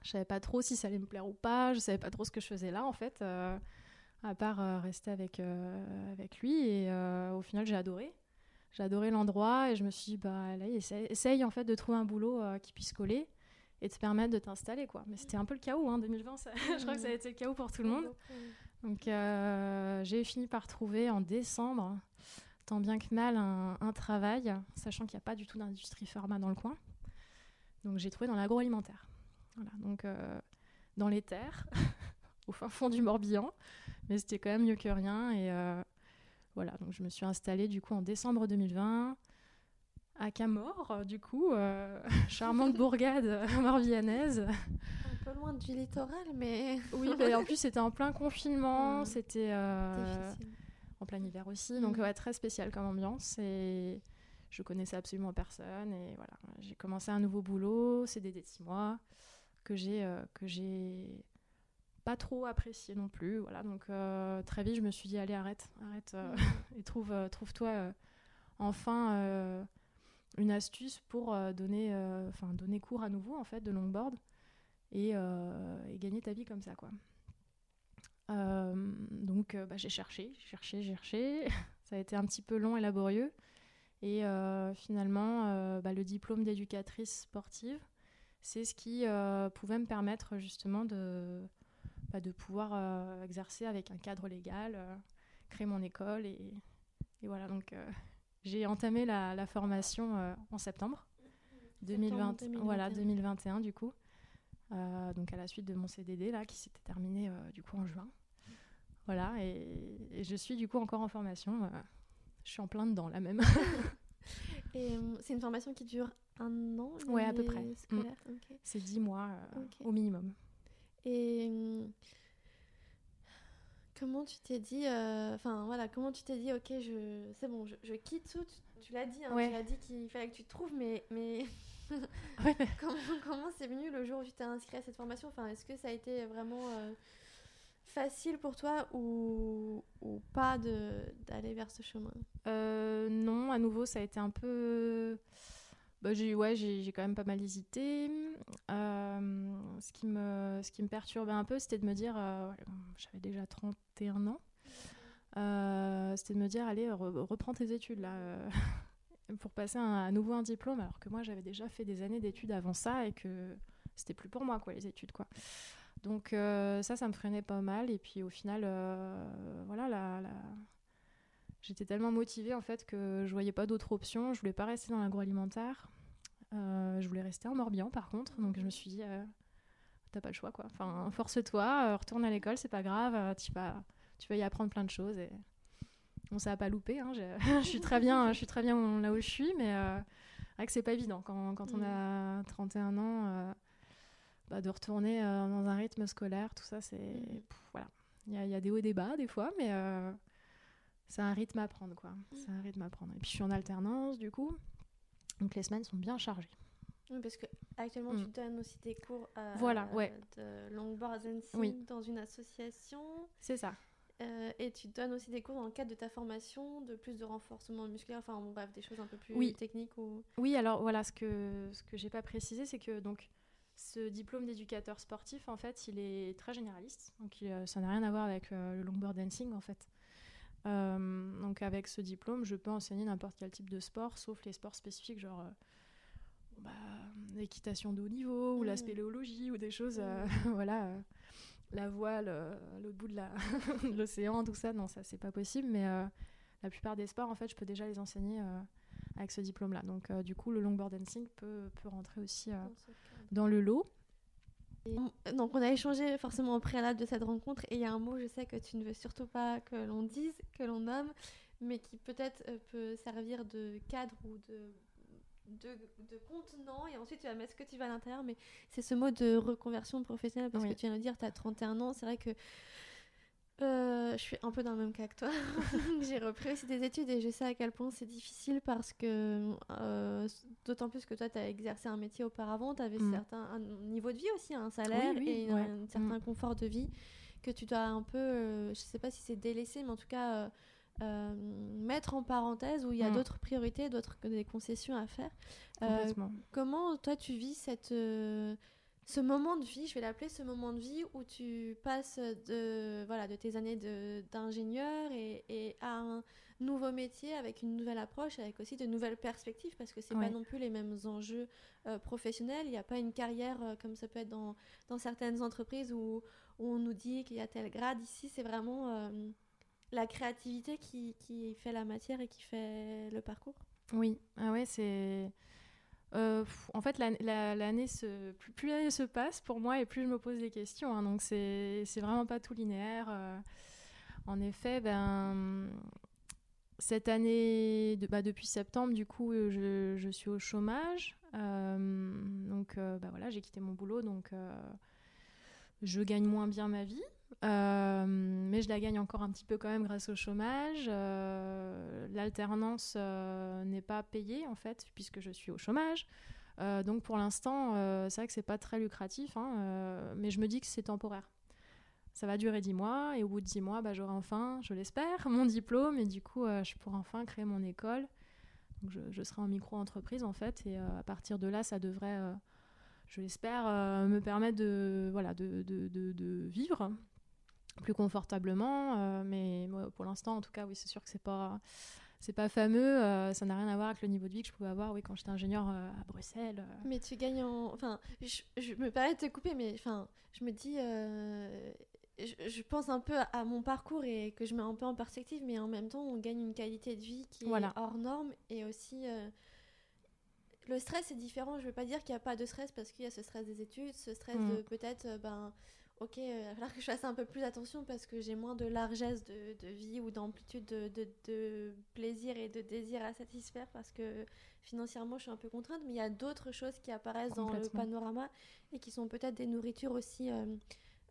Je savais pas trop si ça allait me plaire ou pas, je savais pas trop ce que je faisais là, en fait, à part rester avec, avec lui. Et au final, j'ai adoré. J'ai adoré l'endroit et je me suis dit, bah, essaye, en fait de trouver un boulot qui puisse coller et te permettre de t'installer quoi. Mais c'était un peu le chaos, hein, 2020, *laughs* je crois que ça a été le chaos pour tout le monde. Donc euh, j'ai fini par trouver en décembre, tant bien que mal, un, travail, sachant qu'il n'y a pas du tout d'industrie pharma dans le coin. Donc j'ai trouvé dans l'agroalimentaire. Voilà, donc euh, dans les terres, *laughs* au fin fond du Morbihan, mais c'était quand même mieux que rien. Et euh, voilà, donc je me suis installée du coup en décembre 2020 à Camor, du coup, euh, *laughs* charmante bourgade *laughs* morbihannaise. Un peu loin du littoral, mais. oui, en plus c'était en plein confinement, c'était en plein hiver aussi, donc mm. très spécial comme ambiance. Et je connaissais absolument personne. Et voilà, j'ai commencé un nouveau boulot, CDD de 6 mois, que j'ai que j'ai pas trop apprécié non plus. Voilà, donc très vite je me suis dit allez arrête, arrête mm. *laughs* et trouve trouve-toi enfin une astuce pour euh, donner, euh, enfin donner cours à nouveau en fait de longboard et, euh, et gagner ta vie comme ça quoi. donc bah, j'ai cherché, cherché, cherché. *laughs* ça a été un petit peu long et laborieux. Et finalement, bah, le diplôme d'éducatrice sportive, c'est ce qui pouvait me permettre justement de, bah, de pouvoir exercer avec un cadre légal, créer mon école. Et, et voilà, donc j'ai entamé la, formation euh, en septembre, 2020, voilà 2021 du coup. Euh, donc à la suite de mon CDD là qui s'était terminé euh, du coup en juin. Voilà et, je suis du coup encore en formation. je suis en plein dedans la même. *laughs* et c'est une formation qui dure un an Ouais à peu près. Mm. C'est dix mois au minimum. Et Comment tu t'es dit, euh, enfin voilà, comment tu t'es dit, ok, je, c'est bon, je, quitte tout. Tu, l'as dit, hein, tu l'as dit qu'il fallait que tu te trouves, mais, mais *laughs* *laughs* comment, c'est venu le jour où tu t'es inscrit à cette formation? Enfin, est-ce que ça a été vraiment euh, facile pour toi ou, pas d'aller vers ce chemin? Euh, Non, à nouveau, ça a été un peu bah, j'ai ouais, quand même pas mal hésité. Euh, ce, qui me, ce qui me perturbait un peu, c'était de me dire, euh, j'avais déjà 31 ans, c'était de me dire, allez, reprends tes études là, *laughs* pour passer à nouveau un diplôme, alors que moi j'avais déjà fait des années d'études avant ça et que c'était plus pour moi, quoi, les études, quoi. Donc ça, ça me freinait pas mal. Et puis au final, voilà, la, la... j'étais tellement motivée en fait que je voyais pas d'autre option. Je voulais pas rester dans l'agroalimentaire. Euh, je voulais rester en Morbihan par contre, donc je me suis dit, euh, t'as pas le choix quoi. Enfin, force-toi, euh, retourne à l'école, c'est pas grave, tu vas, tu vas y apprendre plein de choses. Et bon, ça a pas loupé. Hein, je *laughs* suis très bien, je suis très bien là où je suis, mais vrai que c'est pas évident quand, quand on a 31 ans. Bah, de retourner dans un rythme scolaire, tout ça, c'est. Voilà. Il y, y, a des hauts et des bas, des fois, mais c'est un rythme à prendre, quoi. C'est un rythme à prendre. Et puis, je suis en alternance, du coup. Donc les semaines sont bien chargées. Oui, parce que actuellement tu mm. donnes aussi des cours voilà, ouais. de longboard dancing dans une association. C'est ça. Euh, et tu donnes aussi des cours dans le cadre de ta formation, de plus de renforcement musculaire, enfin bref, des choses un peu plus oui. techniques. Ou... Oui, alors voilà, ce que, ce que j'ai pas précisé, c'est que donc ce diplôme d'éducateur sportif, en fait, il est très généraliste. Donc euh, ça n'a rien à voir avec euh, le longboard dancing, en fait. Euh, donc avec ce diplôme, je peux enseigner n'importe quel type de sport, sauf les sports spécifiques, genre euh, bah, l'équitation de haut niveau ou la mm. spéléologie ou des choses, euh, mm. *laughs* voilà, la voile, l'autre bout *laughs* de l'océan, tout ça. Non, ça c'est pas possible, mais la plupart des sports, en fait, je peux déjà les enseigner avec ce diplôme-là. Donc du coup, le longboard dancing peut, peut rentrer aussi dans le lot. Donc on a échangé forcément au préalable de cette rencontre. Et il y a un mot, je sais que tu ne veux surtout pas que l'on dise, que l'on nomme, mais qui peut-être euh, peut servir de cadre ou de, de, contenant. Et ensuite tu vas mettre ce que tu veux à l'intérieur, mais c'est ce mot de reconversion professionnelle parce que tu viens de dire, tu as 31 ans, c'est vrai que euh, je suis un peu dans le même cas que toi. *laughs* j'ai repris aussi des études et je sais à quel point c'est difficile parce que, euh, d'autant plus que toi, tu as exercé un métier auparavant, tu avais mm. un niveau de vie aussi, un salaire et un, certain mm. confort de vie que tu dois un peu, euh, je sais pas si c'est délaissé, mais en tout cas mettre en parenthèse où il y a mm. d'autres priorités, d'autres des concessions à faire. comment toi tu vis cette ce moment de vie, je vais l'appeler ce moment de vie où tu passes de, voilà, de tes années d'ingénieur et, et, à un nouveau métier avec une nouvelle approche, avec aussi de nouvelles perspectives, parce que c'est pas non plus les mêmes enjeux euh, professionnels. Il n'y a pas une carrière euh, comme ça peut être dans, dans certaines entreprises où, où, on nous dit qu'il y a tel grade. Ici, c'est vraiment euh, la créativité qui, qui, fait la matière et qui fait le parcours. Oui, ah ouais, c'est euh, en fait, l'année se, plus, l'année se passe pour moi et plus je me pose des questions. Hein. donc c'est vraiment pas tout linéaire. Euh. en effet, ben, cette année, bah, depuis septembre, du coup, je, je suis au chômage. Euh, donc bah, voilà, j'ai quitté mon boulot, donc je gagne moins bien ma vie. Euh, mais je la gagne encore un petit peu quand même grâce au chômage. Euh, l'alternance euh, n'est pas payée en fait puisque je suis au chômage. donc pour l'instant, c'est vrai que c'est pas très lucratif, hein, mais je me dis que c'est temporaire. Ça va durer 10 mois et au bout de 10 mois, bah, j'aurai enfin, je l'espère, *laughs* mon diplôme et du coup, je pourrai enfin créer mon école. Donc je, serai en micro-entreprise en fait et à partir de là, ça devrait je l'espère, me permettre de, voilà, de, vivre plus confortablement. Euh, mais pour l'instant, en tout cas, oui, c'est sûr que c'est pas c'est pas fameux, euh, ça n'a rien à voir avec le niveau de vie que je pouvais avoir oui, quand j'étais ingénieur euh, à Bruxelles. Mais tu gagnes en... Enfin, je, me permets de te couper, mais enfin, je me dis... Je, pense un peu à, mon parcours et que je mets un peu en perspective, mais en même temps, on gagne une qualité de vie qui est hors norme et aussi... Le stress est différent, je ne veux pas dire qu'il n'y a pas de stress parce qu'il y a ce stress des études, ce stress mm. de peut-être ben, ok, il va falloir que je fasse un peu plus attention parce que j'ai moins de largesse de, de vie ou d'amplitude de, de, de, plaisir et de désir à satisfaire parce que financièrement je suis un peu contrainte, mais il y a d'autres choses qui apparaissent dans le panorama et qui sont peut-être des nourritures aussi euh,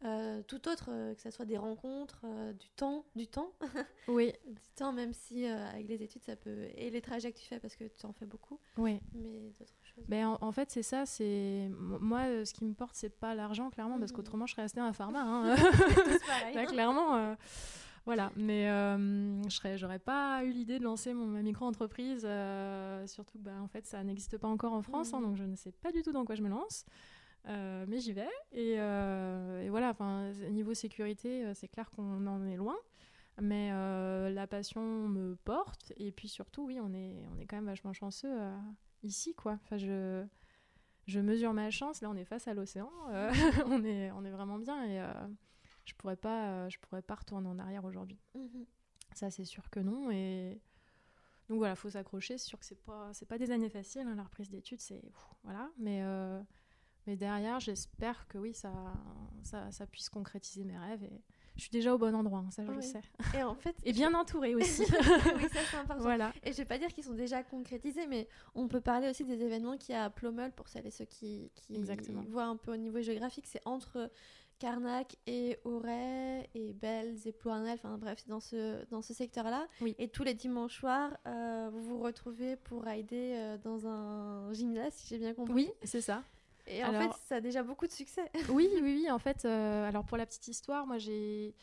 euh, tout autre, euh, que ce soit des rencontres, euh, du temps, du temps. *laughs* Oui. du temps, même si avec les études, ça peut. Et les trajets que tu fais, parce que tu en fais beaucoup. Oui. Mais d'autres. Ben, en, fait, c'est ça. C'est Moi, ce qui me porte, c'est pas l'argent, clairement, parce mhm. qu'autrement, je serais restée un pharma. Hein. *laughs* *laughs* Clairement. Voilà, mais je serais, j'aurais pas eu l'idée de lancer mon, ma micro-entreprise, surtout que bah, en fait ça n'existe pas encore en France, hein, mhm. donc je ne sais pas du tout dans quoi je me lance. Euh, mais j'y vais. Et, euh, et voilà, niveau sécurité, euh, c'est clair qu'on en est loin. Mais la passion me porte. Et puis surtout, oui, on est, on est quand même vachement chanceux ici, quoi. Enfin, je, je mesure ma chance. Là, on est face à l'océan. *laughs* on, est, on est vraiment bien. Et je pourrais pas, je pourrais pas retourner en arrière aujourd'hui. Mhm. Ça, c'est sûr que non. Et donc voilà, faut s'accrocher. C'est sûr que c'est pas, c'est pas des années faciles. Hein, la reprise d'études, c'est voilà. Mais mais derrière, j'espère que oui, ça, ça, ça, puisse concrétiser mes rêves. Et je suis déjà au bon endroit, hein, ça je le sais. Et en fait, *laughs* et bien entourée *laughs* aussi. oui, ça c'est important. Voilà. Et je vais pas dire qu'ils sont déjà concrétisés, mais on peut parler aussi des événements qu'il y a à Plommel pour celles et ceux qui, qui voient un peu au niveau géographique. C'est entre Carnac et Auray et Bells et Plournel, enfin bref, dans ce, dans ce secteur-là. Oui. Et tous les dimanches soirs, euh, vous vous retrouvez pour rider euh, dans un gymnase, si j'ai bien compris. Oui, c'est ça. Et en fait, ça a déjà beaucoup de succès. *laughs* oui, oui, oui. En fait, euh, alors pour la petite histoire, moi j'ai.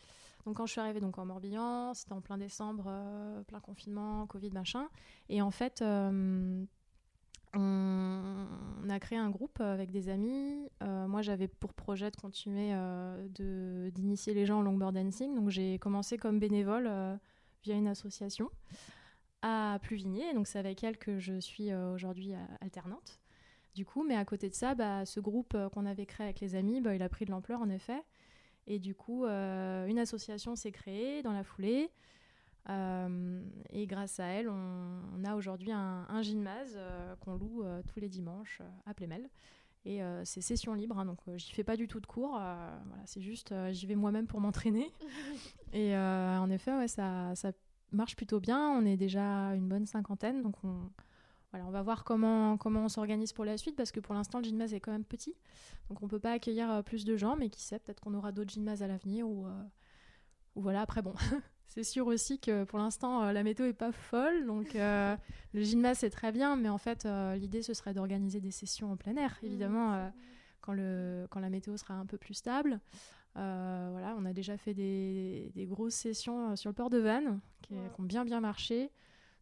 Donc quand je suis arrivée donc en Morbihan, c'était en plein décembre, euh, plein confinement, Covid, machin. Et en fait, euh, on... a créé un groupe avec des amis. moi, j'avais pour projet de continuer de... d'initier les gens au longboard dancing. Donc j'ai commencé comme bénévole via une association à Pluvigné. Donc c'est avec elle que je suis aujourd'hui alternante du coup. Mais à côté de ça, bah, ce groupe euh, qu'on avait créé avec les amis, bah, il a pris de l'ampleur en effet. Et du coup, euh, une association s'est créée dans la foulée. Euh, et grâce à elle, on, a aujourd'hui un, un gymnase qu'on loue tous les dimanches à Plémel. Et c'est session libre, hein, donc j'y fais pas du tout de cours. voilà, c'est juste, j'y vais moi-même pour m'entraîner. *laughs* et en effet, ouais, ça, ça marche plutôt bien. On est déjà une bonne cinquantaine, donc on, on va voir comment, comment on s'organise pour la suite parce que pour l'instant le gymnase est quand même petit. Donc on peut pas accueillir euh, plus de gens, mais qui sait, peut-être qu'on aura d'autres gymnases à l'avenir ou, euh, ou voilà, après bon. *laughs* c'est sûr aussi que pour l'instant euh, la météo est pas folle, donc le gymnase c'est très bien, mais en fait l'idée ce serait d'organiser des sessions en plein air, mmh. évidemment, quand, le, quand la météo sera un peu plus stable. voilà, on a déjà fait des, grosses sessions sur le port de Vannes qui, qui ont bien bien marché.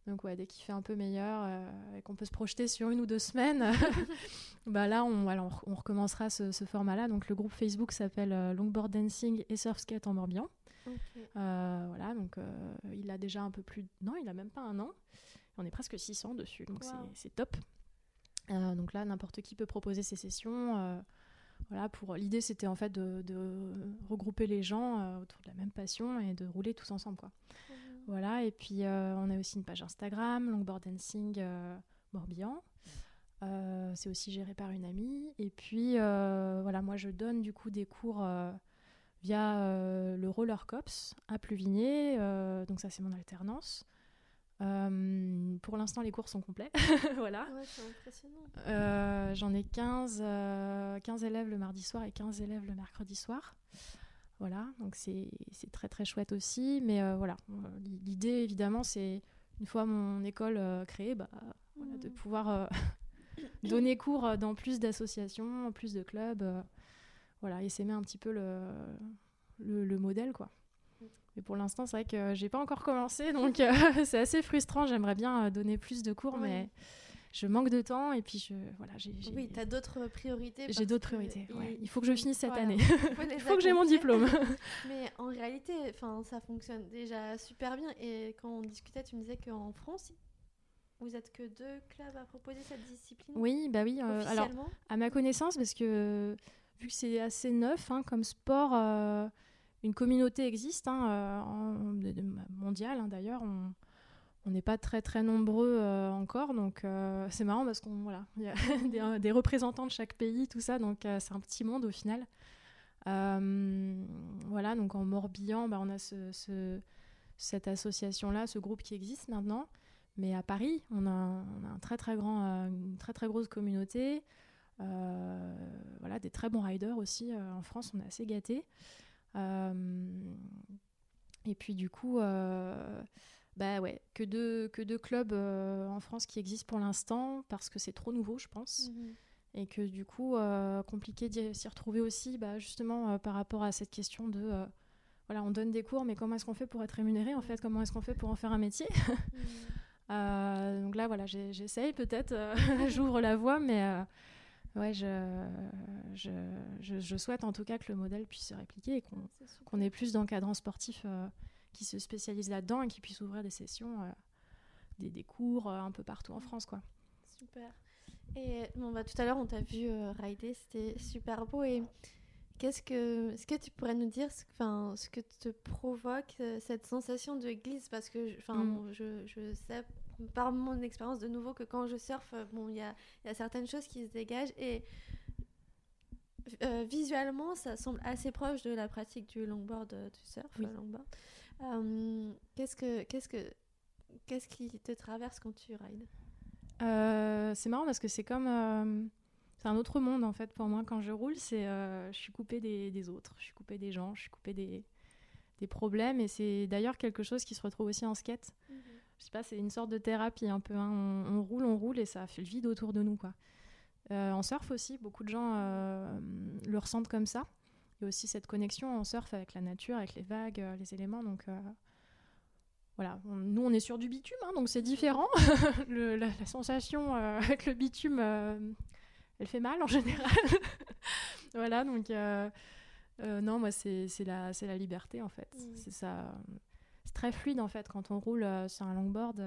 Donc ouais, dès qu'il fait un peu meilleur euh, et qu'on peut se projeter sur une ou deux semaines, *laughs* *laughs* bah là on, voilà, on, recommencera ce, format-là. Donc le groupe Facebook s'appelle euh, Longboard Dancing et Surf Skate en Morbihan. Euh, voilà, donc il a déjà un peu plus... Non, il a même pas un an. On est presque 600 dessus, donc c'est top. donc là, n'importe qui peut proposer ses sessions. voilà, pour l'idée, c'était en fait de, regrouper les gens autour de la même passion et de rouler tous ensemble, quoi. Voilà, et puis euh, on a aussi une page Instagram, Longboard Dancing euh, Morbihan. Euh, c'est aussi géré par une amie. Et puis voilà, moi je donne du coup des cours via le Roller Cops à Pluvigné. donc ça c'est mon alternance. pour l'instant, les cours sont complets. *laughs* voilà. J'en ai 15, 15 élèves le mardi soir et 15 élèves le mercredi soir. Voilà, donc c'est très très chouette aussi. Mais euh, voilà, l'idée évidemment, c'est une fois mon école euh, créée, bah, de mmh. pouvoir euh, *laughs* donner cours dans plus d'associations, plus de clubs. voilà, et s'aimer un petit peu le, le, modèle, quoi. Mmh. Mais pour l'instant, c'est vrai que j'ai pas encore commencé, donc *laughs* *laughs* c'est assez frustrant. J'aimerais bien donner plus de cours, mais je manque de temps et puis je voilà j'ai oui tu as d'autres priorités j'ai d'autres priorités il faut que je finisse cette année. *laughs* Il faut que j'ai mon diplôme. *laughs* Mais en réalité enfin ça fonctionne déjà super bien. Et quand on discutait tu me disais qu'en France vous êtes que deux clubs à proposer cette discipline oui bah oui euh, alors à ma connaissance parce que vu que c'est assez neuf hein, comme sport euh, une communauté existe hein, euh, mondiale hein, d'ailleurs on on n'est pas très très nombreux euh, encore, donc euh, c'est marrant parce qu'on voilà, il y a *laughs* des, des, représentants de chaque pays, tout ça, donc euh, c'est un petit monde au final. voilà, donc en Morbihan, bah, on a ce, cette association-là, ce groupe qui existe maintenant. Mais à Paris, on a, très très grand, une très très grosse communauté. voilà, des très bons riders aussi. en France, on est assez gâtés. et puis du coup, bah ouais, que deux, que deux clubs euh, en France qui existent pour l'instant, parce que c'est trop nouveau, je pense. Mhm. Et que du coup, euh, compliqué d'y s'y retrouver aussi, bah, justement, euh, par rapport à cette question de. voilà, on donne des cours, mais comment est-ce qu'on fait pour être rémunéré, en fait? Comment est-ce qu'on fait pour en faire un métier? *laughs* Donc là, voilà, j'essaye peut-être, *laughs* j'ouvre la voie, mais ouais, je, je, je, souhaite en tout cas que le modèle puisse se répliquer et qu'on ait plus d'encadrants sportifs qui se spécialisent là-dedans et qui puissent ouvrir des sessions, euh, des, des, cours euh, un peu partout en France. Quoi. Super. Et bon, bah, tout à l'heure, on t'a vu euh, rider, c'était super beau. Et qu'est-ce que, est-ce que tu pourrais nous dire ce, ce que te provoque cette sensation de glisse? Parce que mm. je, je sais par mon expérience de nouveau que quand je surfe, bon, il y a, y a, certaines choses qui se dégagent et visuellement, ça semble assez proche de la pratique du longboard, du surf, longboard. Euh, qu'est-ce que qu'est-ce que qu'est-ce qui te traverse quand tu rides? Euh, C'est marrant parce que c'est comme euh, c'est un autre monde en fait pour moi quand je roule. C'est je suis coupée des, des, autres, je suis coupée des gens, je suis coupée des, des problèmes et c'est d'ailleurs quelque chose qui se retrouve aussi en skate. Mhm. Je sais pas, c'est une sorte de thérapie un peu. Hein. On, on, roule, on roule et ça fait le vide autour de nous quoi. en surf aussi, beaucoup de gens le ressentent comme ça y a aussi cette connexion en surf avec la nature, avec les vagues, euh, les éléments. Donc euh, voilà, nous on est sur du bitume, hein, donc c'est différent. *laughs* la, sensation euh, avec le bitume, elle fait mal en *laughs* général. voilà, donc non, moi c'est la, la liberté en fait. Mmh. C'est ça. C'est très fluide en fait quand on roule sur un longboard.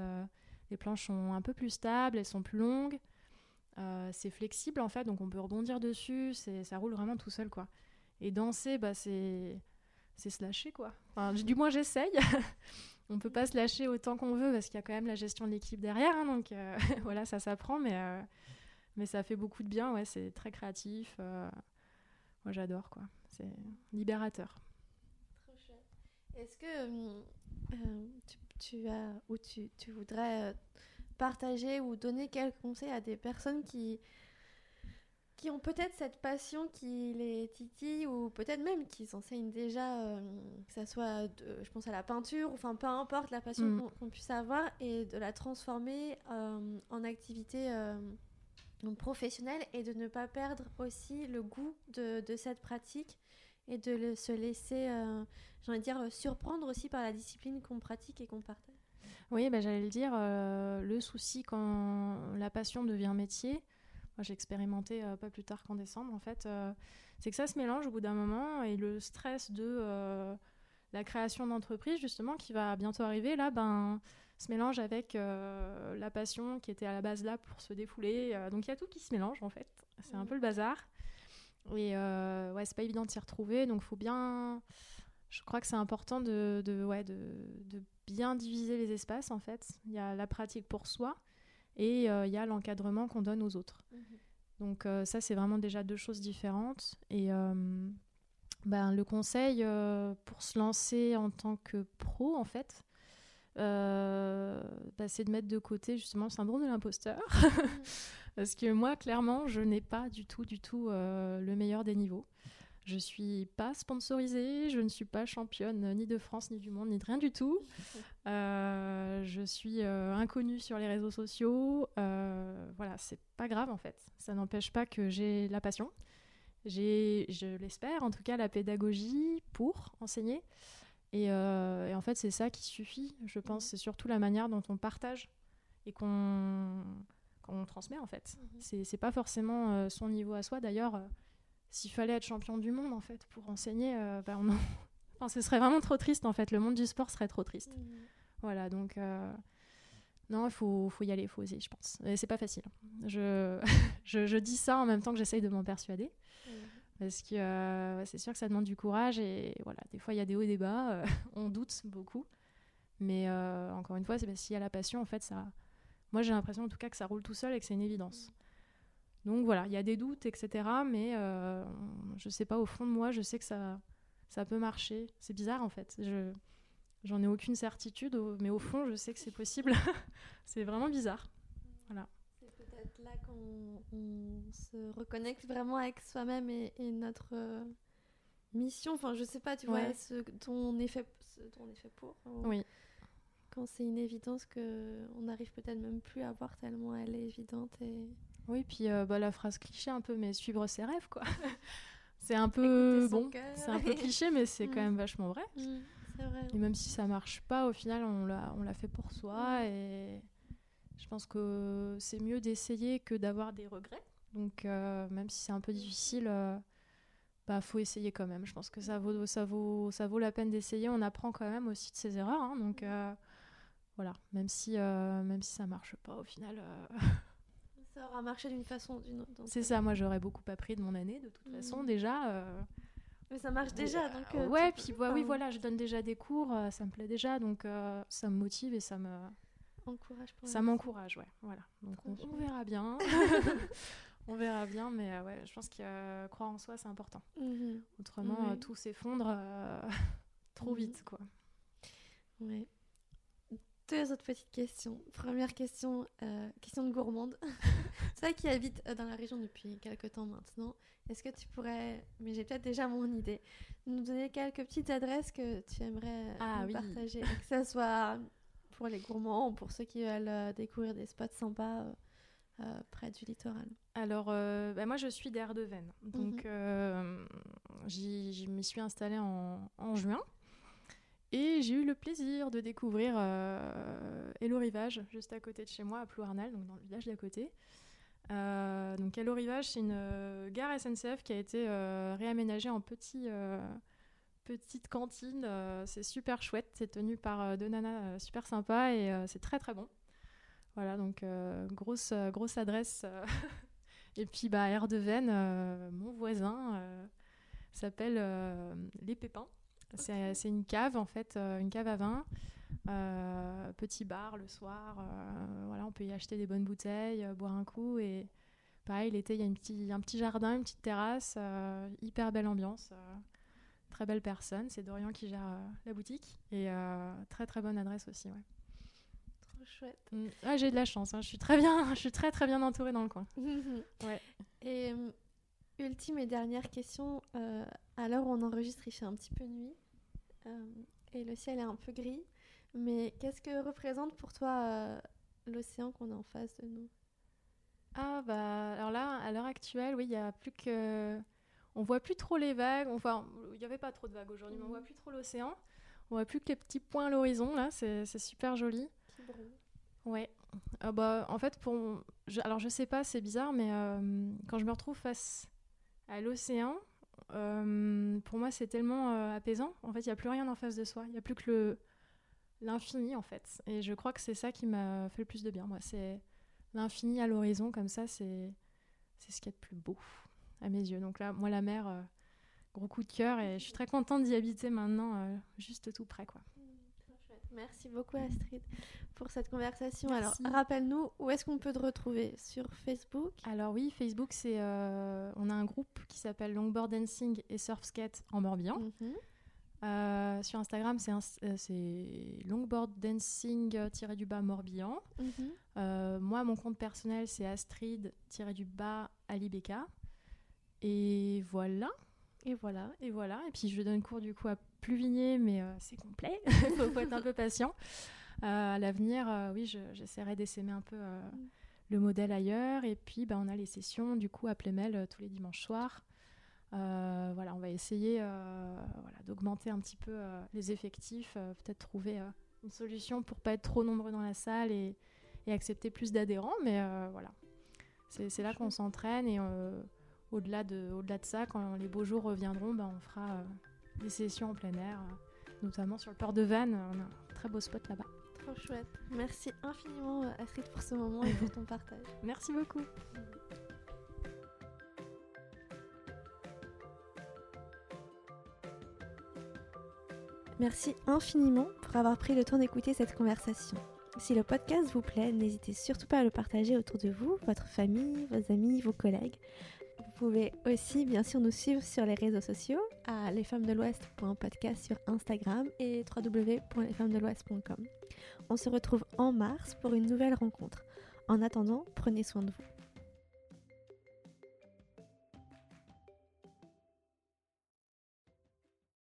les planches sont un peu plus stables, elles sont plus longues. c'est flexible en fait, donc on peut rebondir dessus. Ça roule vraiment tout seul quoi. Et danser, bah, c'est se lâcher quoi. Du moins j'essaye. *laughs* on peut pas se lâcher autant qu'on veut parce qu'il y a quand même la gestion de l'équipe derrière, hein, donc euh, *laughs* voilà ça s'apprend, mais euh, mais ça fait beaucoup de bien. Ouais, c'est très créatif. Euh, moi j'adore quoi. C'est libérateur. Est-ce que tu, tu, as ou tu, tu voudrais partager ou donner quelques conseils à des personnes qui qui ont peut-être cette passion qui les titille ou peut-être même qui s'enseignent déjà, euh, que ce soit, je pense à la peinture, enfin peu importe la passion mm. qu'on puisse avoir et de la transformer euh, en activité euh, professionnelle et de ne pas perdre aussi le goût de, de cette pratique et de se laisser, j'ai envie de dire, surprendre aussi par la discipline qu'on pratique et qu'on partage. Oui, bah, j'allais le dire, le souci quand la passion devient métier, moi j'ai expérimenté pas plus tard qu'en décembre en fait, c'est que ça se mélange au bout d'un moment et le stress de la création d'entreprise justement qui va bientôt arriver là, ben se mélange avec euh, la passion qui était à la base là pour se défouler. Euh, donc il y a tout qui se mélange en fait. C'est un mm. peu le bazar. Et euh, ouais, c'est pas évident de s'y retrouver. Donc faut bien. Je crois que c'est important de, de, ouais, de, de, bien diviser les espaces en fait. Il y a la pratique pour soi et il y a l'encadrement qu'on donne aux autres. Mm-hmm. Donc ça, c'est vraiment déjà deux choses différentes. Et ben, le conseil pour se lancer en tant que pro, en fait, euh, bah, c'est de mettre de côté justement le syndrome de l'imposteur. *laughs* Parce que moi, clairement, je n'ai pas du tout, du tout euh, le meilleur des niveaux. Je suis pas sponsorisée, je ne suis pas championne ni de France, ni du monde, ni de rien du tout. *laughs* Euh, je suis inconnue sur les réseaux sociaux. voilà, c'est pas grave en fait. Ça n'empêche pas que j'ai la passion. J'ai, je l'espère, en tout cas, la pédagogie pour enseigner. Euh, et, en fait, c'est ça qui suffit, je pense. Mhm. C'est surtout la manière dont on partage et qu'on transmet, en fait. Mhm. C'est pas forcément euh, son niveau à soi. D'ailleurs, euh, s'il fallait être champion du monde, en fait, pour enseigner, bah, on *laughs* enfin, ce serait vraiment trop triste, en fait. Le monde du sport serait trop triste. Voilà, donc... Non, il faut, faut, y aller, il faut oser, je pense. Et c'est pas facile. Je, *laughs* je, je, dis ça en même temps que j'essaye de m'en persuader. Parce que euh, c'est sûr que ça demande du courage et voilà, des fois il y a des hauts et des bas, euh, *laughs* on doute beaucoup. Mais euh, encore une fois, qu'il y a la passion, en fait, ça. Moi j'ai l'impression en tout cas que ça roule tout seul et que c'est une évidence. Donc voilà, il y a des doutes, etc. Mais je sais pas, au fond de moi, je sais que ça, ça peut marcher. C'est bizarre en fait. Je. J'en ai aucune certitude, mais au fond, je sais que c'est possible. *laughs* c'est vraiment bizarre. Voilà là qu'on se reconnecte vraiment avec soi-même et, notre euh, mission. Enfin, je sais pas, tu vois, ce dont on est fait, pour. oui. Quand c'est une évidence que on n'arrive peut-être même plus à voir tellement elle est évidente et. Oui, puis euh, bah, la phrase cliché un peu, mais suivre ses rêves, quoi. *laughs* c'est un peu bon, c'est un peu cliché, mais c'est quand mm. même vachement vrai. Mm, vrai. Et même si ça marche pas, au final, on l'a, on l'a fait pour soi mm. et je pense que c'est mieux d'essayer que d'avoir des regrets. Donc, euh, même si c'est un peu difficile, il euh, bah, faut essayer quand même. Je pense que ça vaut, ça vaut, ça vaut la peine d'essayer. On apprend quand même aussi de ses erreurs. Hein. donc, euh, voilà, même si, même si ça marche pas, au final. *laughs* Ça aura marché d'une façon ou d'une autre. C'est ça, moi j'aurais beaucoup appris de mon année, de toute façon, mmh. déjà. Mais ça marche déjà, donc. ouais, puis bah, oui, voilà, je donne déjà des cours, ça me plaît déjà, donc ça me motive et ça me ça m'encourage, ouais. Voilà. Donc on, verra bien. *laughs* *laughs* on verra bien, mais euh, ouais, je pense que euh, croire en soi, c'est important. Mhm. Autrement, euh, tout s'effondre *laughs* trop mhm. vite, quoi. Ouais. Deux autres petites questions. Première question, question de gourmande. *laughs* Toi qui habites dans la région depuis quelques temps maintenant, est-ce que tu pourrais, mais j'ai peut-être déjà mon idée, nous donner quelques petites adresses que tu aimerais ah, partager, que ce soit pour les gourmands ou pour ceux qui veulent euh, découvrir des spots sympas euh, euh, près du littoral? Alors, bah, moi, je suis d'Erdeven. Donc, mhm. j'y m'y suis installée en, en juin. Et j'ai eu le plaisir de découvrir euh, Hello Rivage, juste à côté de chez moi, à Plouarnal, donc dans le village d'à côté. donc Hello Rivage, c'est une gare SNCF qui a été réaménagée en petit, petite cantine. Euh, c'est super chouette. C'est tenu par euh, deux nanas euh, super sympas et c'est très très bon. Voilà, donc grosse, grosse adresse. *laughs* et puis, bah, Air de Veine, mon voisin s'appelle Les Pépins. C'est une cave en fait, une cave à vin. petit bar le soir, voilà, on peut y acheter des bonnes bouteilles, boire un coup et pareil l'été il y a une petit, un petit jardin, une petite terrasse, hyper belle ambiance très belle personne. C'est Dorian qui gère euh, la boutique. Et euh, très très bonne adresse aussi, ouais. Trop chouette. Mm. j'ai de la chance. Hein. Je suis très bien, *laughs* je suis très très bien entourée dans le coin. *laughs* ouais. Et euh, ultime et dernière question. à l'heure où on enregistre, il fait un petit peu nuit et le ciel est un peu gris. Mais qu'est-ce que représente pour toi l'océan qu'on a en face de nous? Ah bah alors là, à l'heure actuelle, oui, il y a plus que on voit plus trop les vagues. Enfin, il n'y avait pas trop de vagues aujourd'hui, mais on voit Mhm. plus trop l'océan. On voit plus que les petits points à l'horizon, là. C'est super joli. Ouais. Ah bah, en fait, pour... je- alors je sais pas, c'est bizarre, mais euh, quand je me retrouve face à l'océan, euh, pour moi, c'est tellement euh, apaisant. En fait, il n'y a plus rien en face de soi. Il n'y a plus que le l'infini, en fait. Et je crois que c'est ça qui m'a fait le plus de bien, moi. C'est l'infini à l'horizon, comme ça, c'est ce qu'il y a de plus beau à mes yeux. Donc là, moi, la mer, euh, gros coup de cœur, et je suis très contente d'y habiter maintenant, juste tout près, quoi. Merci beaucoup Astrid pour cette conversation. Merci. Alors rappelle-nous où est-ce qu'on peut te retrouver? Sur Facebook? Alors oui, Facebook, c'est euh, on a un groupe qui s'appelle Longboard Dancing et Surf Skate en Morbihan. Mhm. Euh, sur Instagram, c'est euh, Longboard Dancing du bas Morbihan. Mhm. Moi, mon compte personnel, c'est Astrid du bas Alibeka. Et voilà. Et voilà. Et voilà. Et puis je donne cours du coup à Mais euh, c'est complet. *laughs* Il faut, être un peu patient. Euh, à l'avenir, euh, oui, je- j'essaierai d'essaimer un peu le modèle ailleurs. Et puis, bah, on a les sessions du coup à Plémel tous les dimanches soirs. Voilà, on va essayer voilà, d'augmenter un petit peu les effectifs, peut-être trouver une solution pour pas être trop nombreux dans la salle et, accepter plus d'adhérents. Mais voilà, c'est là qu'on s'entraîne et au-delà de, au-delà de ça, quand les beaux jours reviendront, bah, on fera des sessions en plein air, euh, notamment sur le port de Vannes. On a un très beau spot là-bas. Trop chouette. Merci infiniment euh, Astrid pour ce moment et pour ton partage. *laughs* Merci beaucoup. Merci infiniment pour avoir pris le temps d'écouter cette conversation. Si le podcast vous plaît, n'hésitez surtout pas à le partager autour de vous, votre famille, vos amis, vos collègues. Vous pouvez aussi bien sûr nous suivre sur les réseaux sociaux à lesfemmesdelouest.podcast sur Instagram et www.lesfemmesdelouest.com. On se retrouve en mars pour une nouvelle rencontre. En attendant, prenez soin de vous.